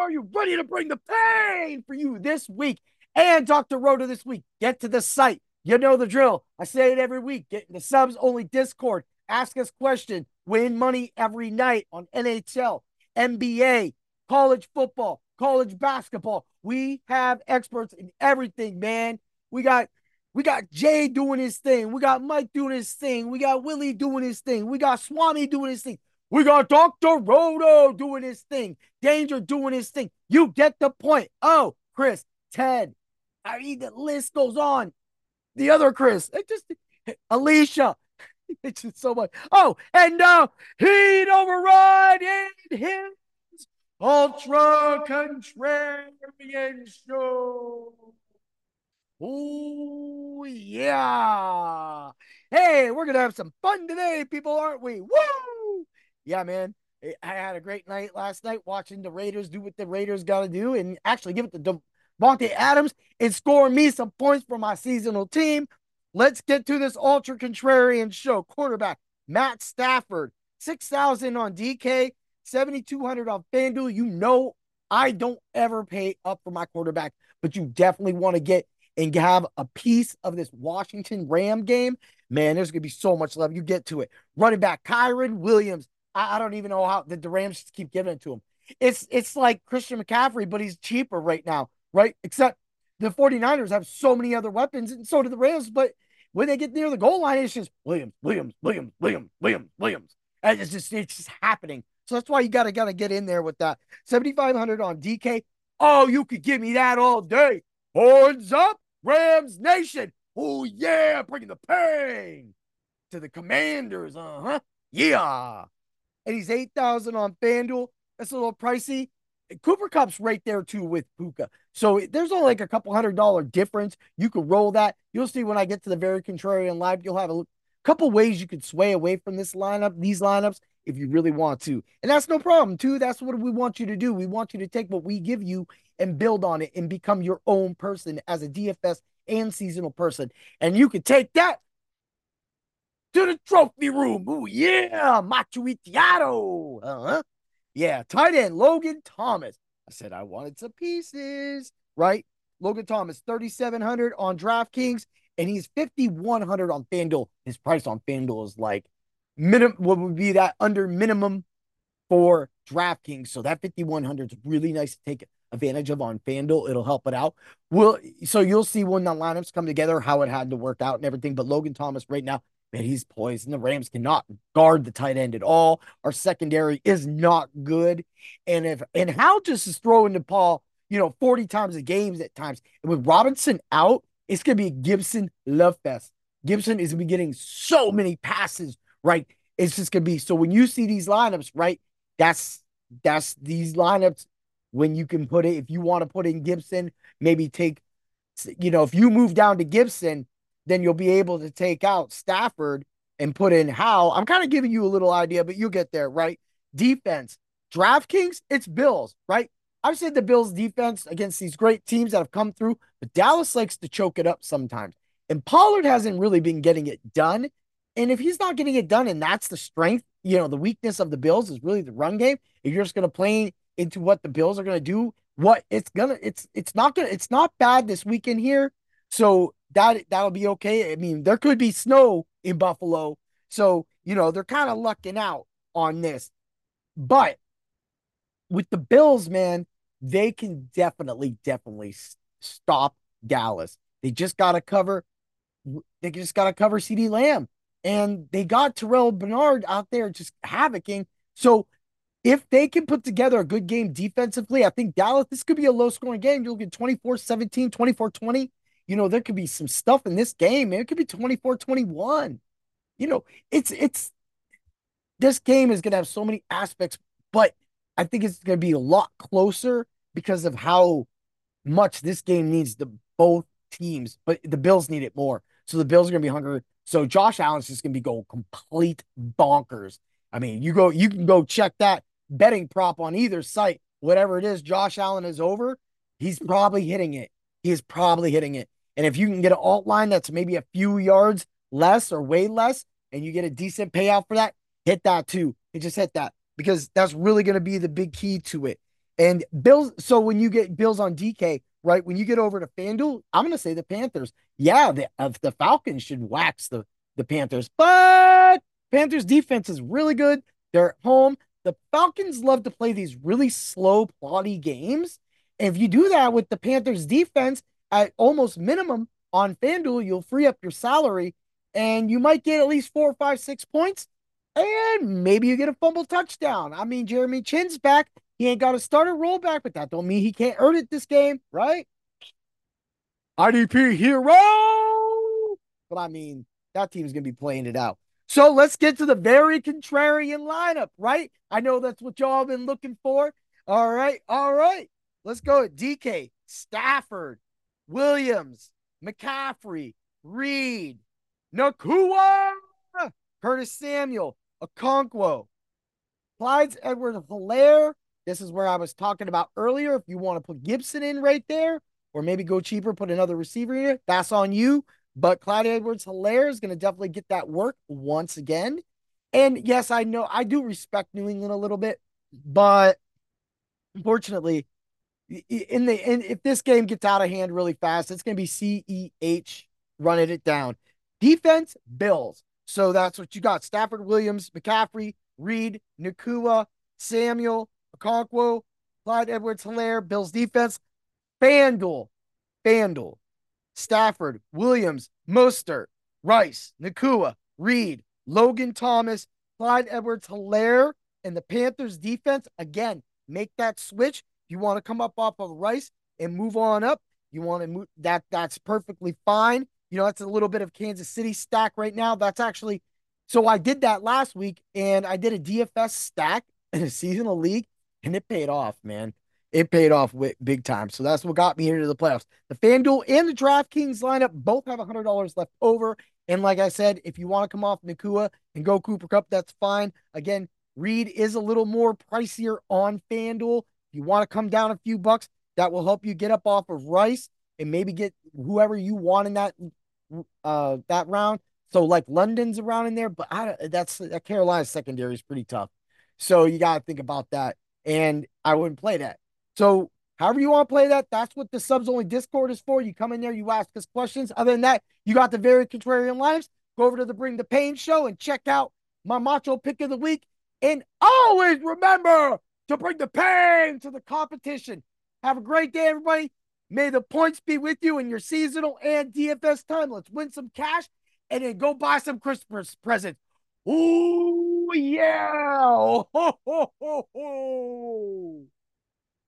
Are you ready to bring the pain for you this week and Dr. Roto this week? Get to the site. You know the drill. I say it every week. Get in the subs only Discord. Ask us questions. Win money every night on NHL, NBA, college football, college basketball. We have experts in everything, man. We got we got Jay doing his thing. We got Mike doing his thing. We got Willie doing his thing. We got Swami doing his thing. We got Dr. Roto doing his thing. Danger doing his thing. You get the point. Oh, Chris, Ted. I mean, the list goes on. The other Chris. It just Alicia. It's just so much. Oh, and uh heat override in his ultra contrarian show. Oh, yeah. Hey, we're going to have some fun today, people, aren't we? Woo! Yeah, man. I had a great night last night watching the Raiders do what the Raiders got to do and actually give it to Davante Adams and score me some points for my seasonal team. Let's get to this ultra contrarian show. Quarterback Matt Stafford, 6,000 on DK, 7,200 on FanDuel. You know, I don't ever pay up for my quarterback, but you definitely want to get and have a piece of this Washington Ram game, man, there's going to be so much love. You get to it. Running back Kyren Williams. I, I don't even know how the, the Rams keep giving it to him. It's it's like Christian McCaffrey, but he's cheaper right now, right? Except the 49ers have so many other weapons, and so do the Rams. But when they get near the goal line, it's just Williams, Williams, Williams, Williams, Williams, Williams. And it's just it's just happening. So that's why you gotta gotta get in there with that. 7,500 on DK. Oh, you could give me that all day. Horns up, Rams Nation. Oh, yeah, bringing the pain to the commanders. Uh huh. Yeah. And he's 8,000 on FanDuel. That's a little pricey. Cooper Kupp's right there too with Puka. So there's only like a couple hundred dollar difference. You could roll that. You'll see when I get to the very contrarian live, you'll have a couple ways you could sway away from this lineup, these lineups, if you really want to. And that's no problem, too. That's what we want you to do. We want you to take what we give you and build on it and become your own person as a DFS and seasonal person. And you can take that to the trophy room. Oh, yeah, Macho Itiado. Uh-huh. Yeah, tight end Logan Thomas. I said I wanted some pieces, right? Logan Thomas, 3,700 on DraftKings, and he's 5,100 on FanDuel. His price on FanDuel is like minimum, what would be that under minimum for DraftKings. So that 5,100 is really nice to take advantage of on FanDuel. It'll help it out. Well, so you'll see when the lineups come together how it had to work out and everything. But Logan Thomas right now, man, he's poised, and the Rams cannot guard the tight end at all. Our secondary is not good, and if and how just is throwing the ball, you know, forty times a game at times. And with Robinson out, it's gonna be a Gibson love fest. Gibson is gonna be getting so many passes, right? It's just gonna be so when you see these lineups, right? That's that's these lineups when you can put it, if you want to put in Gibson, maybe take, you know, if you move down to Gibson, then you'll be able to take out Stafford and put in Howell. I'm kind of giving you a little idea, but you'll get there, right? Defense, DraftKings, it's Bills, right? I've said the Bills defense against these great teams that have come through, but Dallas likes to choke it up sometimes. And Pollard hasn't really been getting it done. And if he's not getting it done, and that's the strength, you know, the weakness of the Bills is really the run game. If you're just going to play into what the Bills are going to do. What it's gonna, it's it's not gonna, it's not bad this weekend here, so that that'll be okay. I mean, there could be snow in Buffalo, so you know they're kind of lucking out on this, but with the Bills, man, they can definitely, definitely stop Dallas. They just got to cover. They just got to cover CeeDee Lamb, and they got Terrel Bernard out there just havocing. So if they can put together a good game defensively, I think Dallas, this could be a low scoring game. You'll get 24 17, 24 20. You know, there could be some stuff in this game. Man. It could be 24 21. You know, it's, it's, this game is going to have so many aspects, but I think it's going to be a lot closer because of how much this game needs the both teams, but the Bills need it more. So the Bills are going to be hungry. So Josh Allen's just going to be going complete bonkers. I mean, you go, you can go check that betting prop on either site, whatever it is, Josh Allen is over, he's probably hitting it. He's probably hitting it. And if you can get an alt line that's maybe a few yards less or way less, and you get a decent payout for that, hit that too. It just hit that because that's really going to be the big key to it. And Bills, so when you get Bills on DK, right? When you get over to FanDuel, I'm going to say the Panthers. Yeah, the, the Falcons should wax the, the Panthers, but Panthers defense is really good. They're at home. The Falcons love to play these really slow, plotty games. And if you do that with the Panthers defense at almost minimum on FanDuel, you'll free up your salary and you might get at least four, five, six points. And maybe you get a fumble touchdown. I mean, Jeremy Chinn's back. He ain't got a rollback, but that don't mean he can't earn it this game, right? IDP hero. But I mean, that team's to be playing it out. So let's get to the very contrarian lineup, right? I know that's what y'all been looking for. All right. All right. Let's go at DK, Stafford, Williams, McCaffrey, Reed, Nacua, Curtis Samuel, Okonkwo, Clyde Edward Helaire. This is where I was talking about earlier. If you want to put Gibson in right there, or maybe go cheaper, put another receiver in it, that's on you. But Clyde Edwards Helaire is going to definitely get that work once again. And yes, I know I do respect New England a little bit, but unfortunately, in the in, if this game gets out of hand really fast, it's going to be C E H running it down. Defense, Bills. So that's what you got. Stafford Williams, McCaffrey, Reed, Nacua, Samuel, Okonkwo, Clyde Edwards Helaire, Bills defense. FanDuel, FanDuel, Stafford, Williams, Mostert, Rice, Nacua, Reed, Logan Thomas, Clyde Edwards Helaire, and the Panthers defense. Again, make that switch. You want to come up off of Rice and move on up. You want to move that that's perfectly fine. You know, that's a little bit of Kansas City stack right now. That's actually so I did that last week and I did a DFS stack in a seasonal league and it paid off, man. It paid off with big time. So that's what got me into the playoffs. The FanDuel and the DraftKings lineup both have $100 left over. And like I said, if you want to come off Nacua and go Cooper Kupp, that's fine. Again, Reed is a little more pricier on FanDuel. You want to come down a few bucks, that will help you get up off of Rice and maybe get whoever you want in that uh that round. So like London's around in there, but I that's that Carolina secondary is pretty tough. So you got to think about that. And I wouldn't play that. So however you want to play that, that's what the subs only Discord is for. You come in there, you ask us questions. Other than that, you got the very contrarian lives. Go over to the Bring the Pain show and check out my macho pick of the week. And always remember to bring the pain to the competition. Have a great day, everybody. May the points be with you in your seasonal and DFS time. Let's win some cash and then go buy some Christmas presents. Ooh, yeah. Ho, ho, ho, ho.